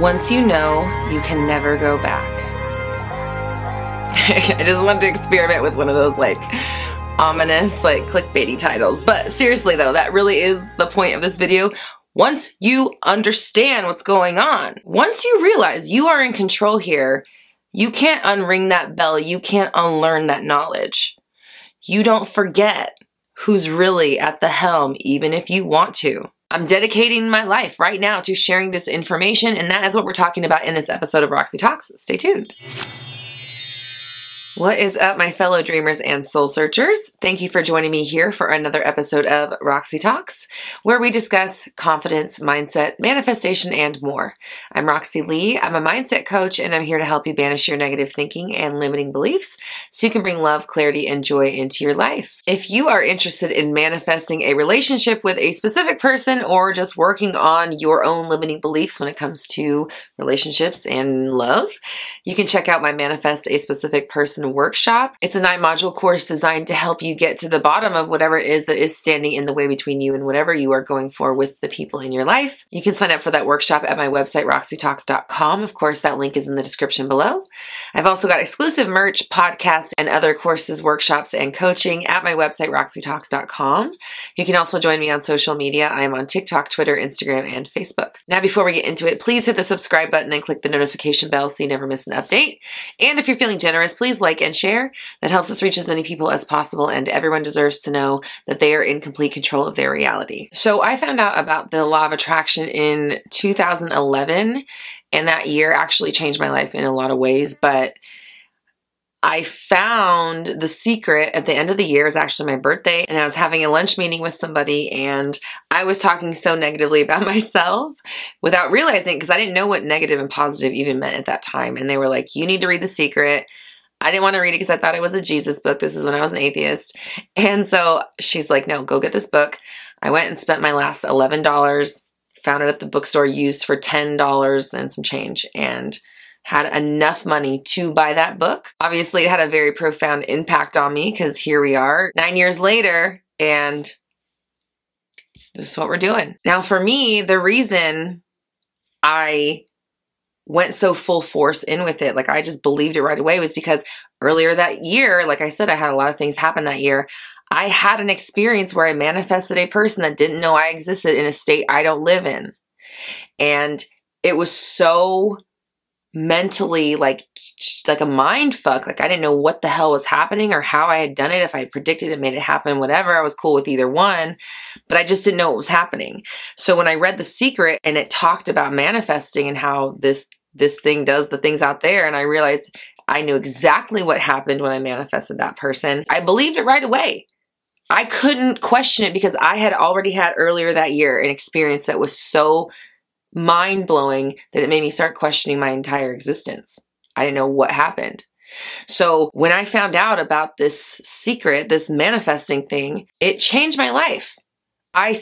Once you know, you can never go back. I just wanted to experiment with one of those like ominous, like clickbaity titles. But seriously though, that really is the point of this video. Once you understand what's going on, once you realize you are in control here, you can't unring that bell. You can't unlearn that knowledge. You don't forget who's really at the helm, even if you want to. I'm dedicating my life right now to sharing this information, and that is what we're talking about in this episode of Roxy Talks. Stay tuned. What is up, my fellow dreamers and soul searchers? Thank you for joining me here for another episode of Roxy Talks, where we discuss confidence, mindset, manifestation, and more. I'm Roxy Lee. I'm a mindset coach, and I'm here to help you banish your negative thinking and limiting beliefs so you can bring love, clarity, and joy into your life. If you are interested in manifesting a relationship with a specific person or just working on your own limiting beliefs when it comes to relationships and love, you can check out my Manifest a Specific Person workshop. It's a nine module course designed to help you get to the bottom of whatever it is that is standing in the way between you and whatever you are going for with the people in your life. You can sign up for that workshop at my website, roxytalks.com. Of course, that link is in the description below. I've also got exclusive merch, podcasts, and other courses, workshops, and coaching at my website, roxytalks.com. You can also join me on social media. I am on TikTok, Twitter, Instagram, and Facebook. Now, before we get into it, please hit the subscribe button and click the notification bell so you never miss an update. And if you're feeling generous, please like like and share. That helps us reach as many people as possible, and everyone deserves to know that they are in complete control of their reality. So, I found out about the law of attraction in 2011, and that year actually changed my life in a lot of ways, but I found the secret at the end of the year. It was actually my birthday, and I was having a lunch meeting with somebody, and I was talking so negatively about myself without realizing because I didn't know what negative and positive even meant at that time. And they were like, You need to read The Secret. I didn't want to read it because I thought it was a Jesus book. This is when I was an atheist. And so she's like, no, go get this book. I went and spent my last $11, found it at the bookstore used for $10 and some change, and had enough money to buy that book. Obviously, it had a very profound impact on me because here we are nine years later, and this is what we're doing. Now, for me, the reason I went so full force in with it. Like I just believed it right away was because earlier that year, like I said, I had a lot of things happen that year. I had an experience where I manifested a person that didn't know I existed in a state I don't live in. And it was so mentally like like a mind fuck like i didn't know what the hell was happening or how i had done it if i predicted it made it happen whatever i was cool with either one but i just didn't know what was happening so when i read the secret and it talked about manifesting and how this this thing does the things out there. And I realized I knew exactly what happened when I manifested that person. I believed it right away. I couldn't question it because I had already had earlier that year an experience that was so mind blowing that it made me start questioning my entire existence. I didn't know what happened. So when I found out about this secret, this manifesting thing, it changed my life. I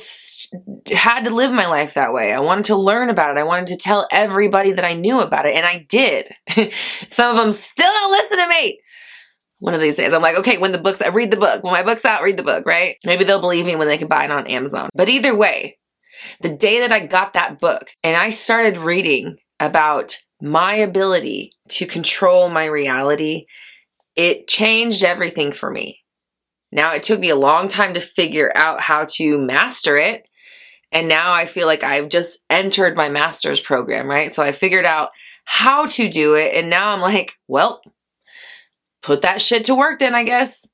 had to live my life that way. I wanted to learn about it. I wanted to tell everybody that I knew about it, and I did. Some of them still don't listen to me. One of these days, I'm like, okay, when the book's, I read the book. When my book's out, read the book, right? Maybe they'll believe me when they can buy it on Amazon. But either way, the day that I got that book and I started reading about my ability to control my reality, it changed everything for me. Now, it took me a long time to figure out how to master it. And now I feel like I've just entered my master's program, right? So I figured out how to do it. And now I'm like, well, put that shit to work then, I guess.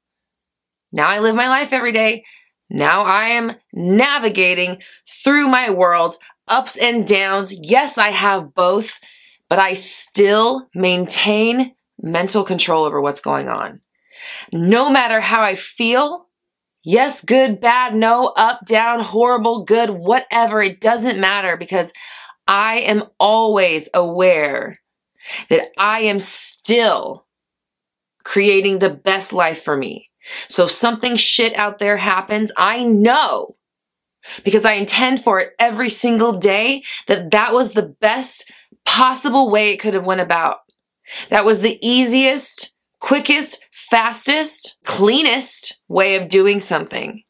Now I live my life every day. Now I am navigating through my world, ups and downs. Yes, I have both, but I still maintain mental control over what's going on. No matter how I feel, yes, good, bad, no, up, down, horrible, good, whatever, it doesn't matter because I am always aware that I am still creating the best life for me. So if something shit out there happens, I know because I intend for it every single day that that was the best possible way it could have went about. That was the easiest, quickest, fastest, cleanest way of doing something.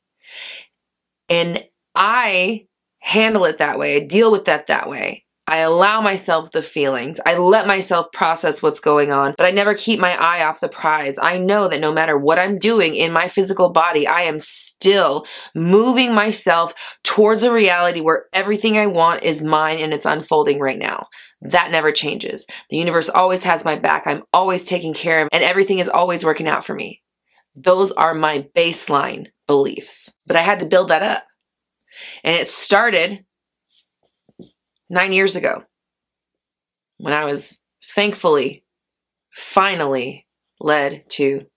And I handle it that way. I deal with that that way. I allow myself the feelings. I let myself process what's going on, but I never keep my eye off the prize. I know that no matter what I'm doing in my physical body, I am still moving myself towards a reality where everything I want is mine and it's unfolding right now. That never changes. The universe always has my back. I'm always taken care of, and everything is always working out for me. Those are my baseline beliefs. But I had to build that up. And it started nine years ago when I was thankfully, finally led to.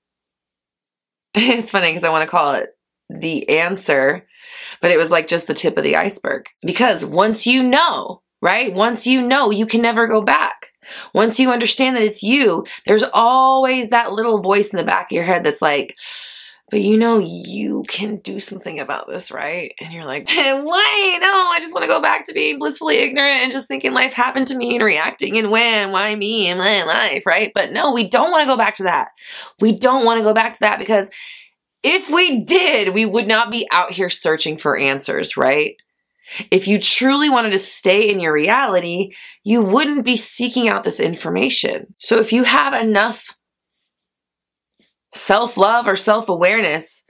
It's funny because I want to call it the answer, but it was like just the tip of the iceberg. Because once you know, right? Once you know, you can never go back. Once you understand that it's you, there's always that little voice in the back of your head that's like, but you know, you can do something about this, right? And you're like, why? No, I just want to go back to being blissfully ignorant and just thinking life happened to me and reacting and when, why me and my life, right? But no, we don't want to go back to that. We don't want to go back to that because if we did, we would not be out here searching for answers, right? If you truly wanted to stay in your reality, you wouldn't be seeking out this information. So if you have enough self love or self awareness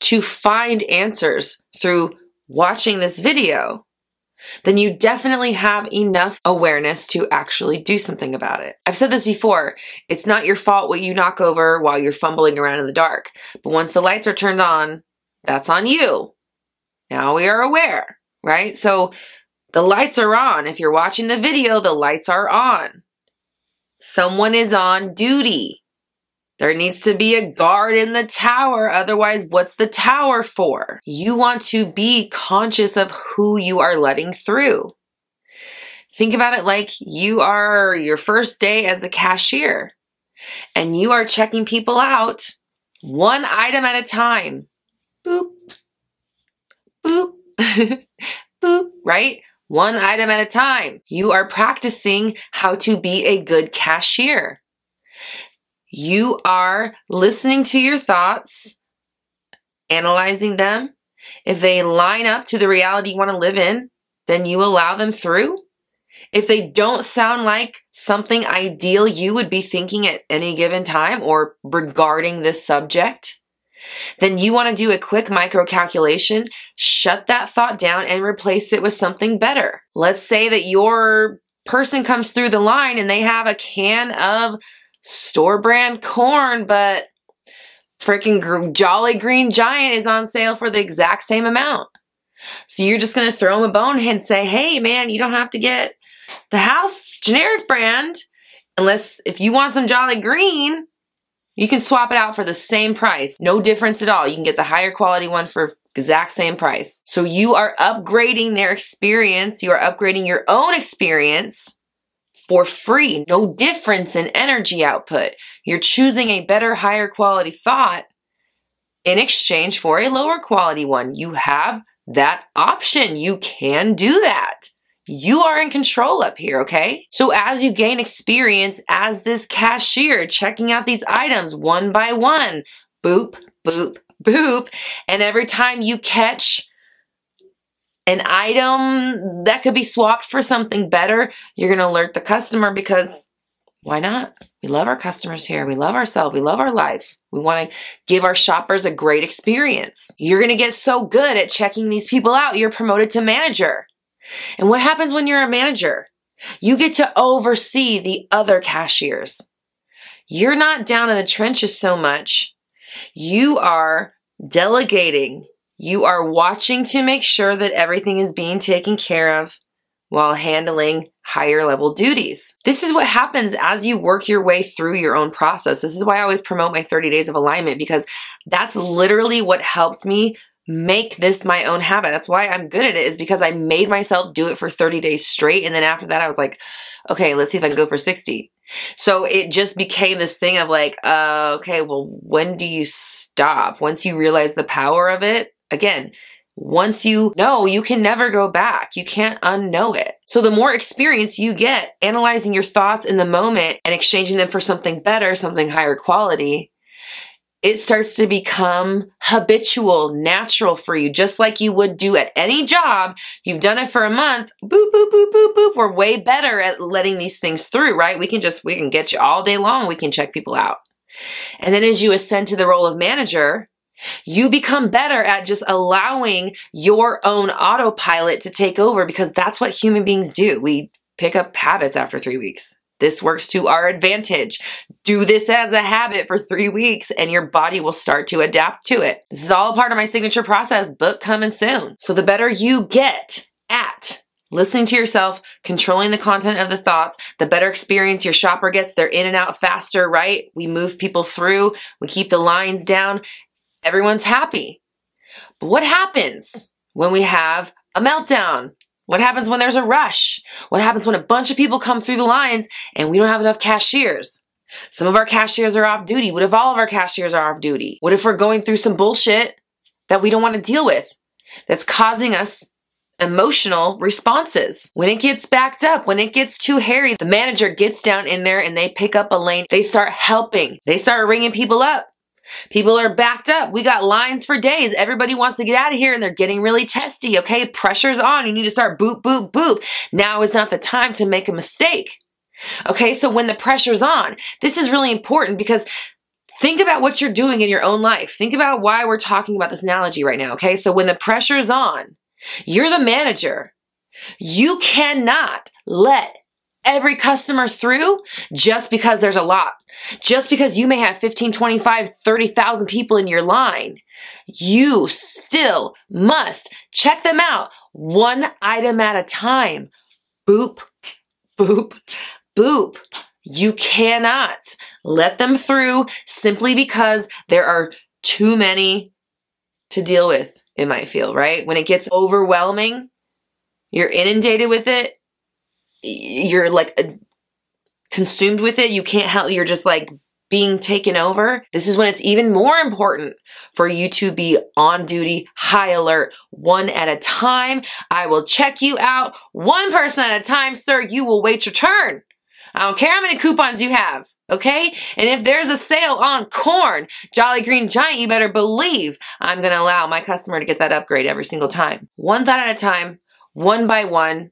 to find answers through watching this video, then you definitely have enough awareness to actually do something about it. I've said this before it's not your fault what you knock over while you're fumbling around in the dark. But once the lights are turned on, that's on you. Now we are aware right? So the lights are on. If you're watching the video, the lights are on. Someone is on duty. There needs to be a guard in the tower. Otherwise, what's the tower for? You want to be conscious of who you are letting through. Think about it like you are your first day as a cashier and you are checking people out one item at a time. Boop, boop, boop, right? One item at a time. You are practicing how to be a good cashier. You are listening to your thoughts, analyzing them. If they line up to the reality you want to live in, then you allow them through. If they don't sound like something ideal you would be thinking at any given time or regarding this subject, then you want to do a quick micro calculation, shut that thought down and replace it with something better. Let's say that your person comes through the line and they have a can of store brand corn, but freaking Jolly Green Giant is on sale for the exact same amount. So you're just going to throw them a bone and say, hey, man, you don't have to get the house generic brand unless if you want some Jolly Green, you can swap it out for the same price. No difference at all. You can get the higher quality one for exact same price. So you are upgrading their experience. You are upgrading your own experience for free. No difference in energy output. You're choosing a better, higher quality thought in exchange for a lower quality one. You have that option. You can do that. You are in control up here, okay? So as you gain experience as this cashier, checking out these items one by one, boop, boop, boop, and every time you catch an item that could be swapped for something better, you're gonna alert the customer because why not? We love our customers here. We love ourselves. We love our life. We want to give our shoppers a great experience. You're going to get so good at checking these people out, you're promoted to manager. And what happens when you're a manager? You get to oversee the other cashiers. You're not down in the trenches so much. You are delegating. You are watching to make sure that everything is being taken care of while handling higher level duties. This is what happens as you work your way through your own process. This is why I always promote my 30 days of alignment because that's literally what helped me make this my own habit. That's why I'm good at it is because I made myself do it for 30 days straight. And then after that, I was like, okay, let's see if I can go for 60. So it just became this thing of like, uh, okay, well, when do you stop? Once you realize the power of it, again, once you know, you can never go back. You can't unknow it. So the more experience you get analyzing your thoughts in the moment and exchanging them for something better, something higher quality, it starts to become habitual, natural for you, just like you would do at any job. You've done it for a month, boop, boop, boop, boop, boop. We're way better at letting these things through, right? We can just, we can get you all day long. We can check people out. And then as you ascend to the role of manager, you become better at just allowing your own autopilot to take over because that's what human beings do. We pick up habits after three weeks. This works to our advantage. Do this as a habit for three weeks and your body will start to adapt to it. This is all part of my signature process book coming soon. So the better you get at listening to yourself, controlling the content of the thoughts, the better experience your shopper gets. They're in and out faster, right? We move people through, we keep the lines down. Everyone's happy. But what happens when we have a meltdown? What happens when there's a rush? What happens when a bunch of people come through the lines and we don't have enough cashiers? Some of our cashiers are off duty. What if all of our cashiers are off duty? What if we're going through some bullshit that we don't want to deal with that's causing us emotional responses. When it gets backed up, when it gets too hairy, the manager gets down in there and they pick up a lane. They start helping. They start ringing people up. People are backed up. We got lines for days. Everybody wants to get out of here and they're getting really testy. Okay. Pressure's on. You need to start boop, boop, boop. Now is not the time to make a mistake. Okay. So when the pressure's on, this is really important because think about what you're doing in your own life. Think about why we're talking about this analogy right now. Okay. So when the pressure's on, you're the manager. You cannot let every customer through just because there's a lot. Just because you may have 15, 25, 30,000 people in your line, you still must check them out one item at a time. Boop, boop, boop. You cannot let them through simply because there are too many to deal with, it might feel, right? When it gets overwhelming, you're inundated with it, you're like consumed with it. You can't help, you're just like being taken over. This is when it's even more important for you to be on duty, high alert, one at a time. I will check you out one person at a time, sir. You will wait your turn. I don't care how many coupons you have. Okay? And if there's a sale on corn, Jolly Green Giant, you better believe I'm going to allow my customer to get that upgrade every single time. One thought at a time, one by one,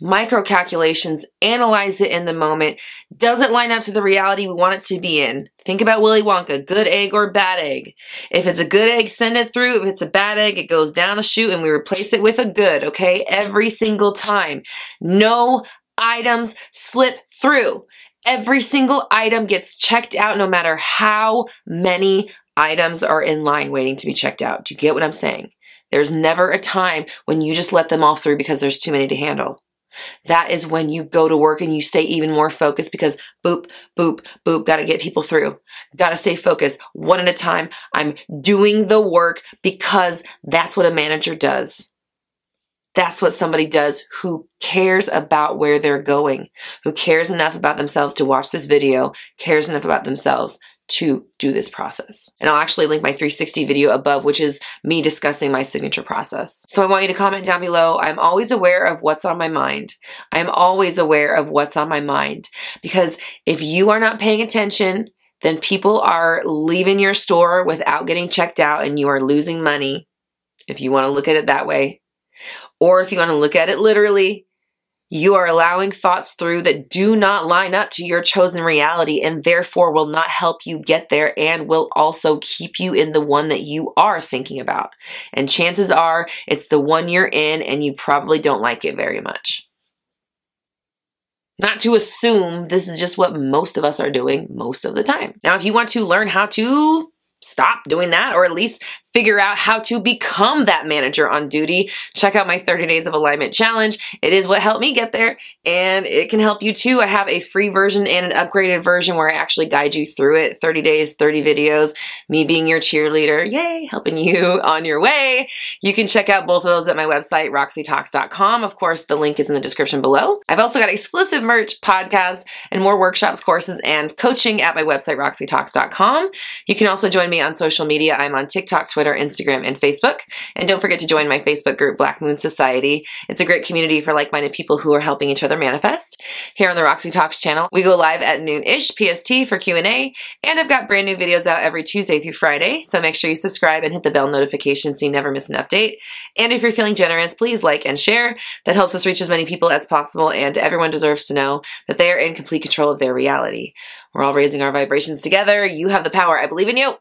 micro calculations, analyze it in the moment. doesn't line up to the reality we want it to be in? Think about Willy Wonka, good egg or bad egg. If it's a good egg, send it through. If it's a bad egg, it goes down the chute and we replace it with a good, okay? Every single time. No items slip through. Every single item gets checked out no matter how many items are in line waiting to be checked out. Do you get what I'm saying? There's never a time when you just let them all through because there's too many to handle. That is when you go to work and you stay even more focused because boop, boop, boop, gotta get people through. Gotta stay focused one at a time. I'm doing the work because that's what a manager does. That's what somebody does who cares about where they're going, who cares enough about themselves to watch this video, cares enough about themselves to do this process. And I'll actually link my 360 video above, which is me discussing my signature process. So I want you to comment down below. I'm always aware of what's on my mind. I'm always aware of what's on my mind because if you are not paying attention, then people are leaving your store without getting checked out and you are losing money. If you want to look at it that way. Or if you want to look at it literally, you are allowing thoughts through that do not line up to your chosen reality and therefore will not help you get there and will also keep you in the one that you are thinking about. And chances are it's the one you're in and you probably don't like it very much. Not to assume this is just what most of us are doing most of the time. Now, if you want to learn how to stop doing that or at least figure out how to become that manager on duty, check out my 30 days of alignment challenge. It is what helped me get there and it can help you too. I have a free version and an upgraded version where I actually guide you through it 30 days, 30 videos, me being your cheerleader, yay, helping you on your way. You can check out both of those at my website, roxytalks.com. Of course, the link is in the description below. I've also got exclusive merch, podcasts, and more workshops, courses, and coaching at my website, roxytalks.com. You can also join me on social media. I'm on TikTok, Twitter, Twitter, Instagram, and Facebook. And don't forget to join my Facebook group, Black Moon Society. It's a great community for like-minded people who are helping each other manifest. Here on the Roxy Talks channel, we go live at noon-ish PST for Q&A, and I've got brand new videos out every Tuesday through Friday, so make sure you subscribe and hit the bell notification so you never miss an update. And if you're feeling generous, please like and share. That helps us reach as many people as possible, and everyone deserves to know that they are in complete control of their reality. We're all raising our vibrations together. You have the power. I believe in you.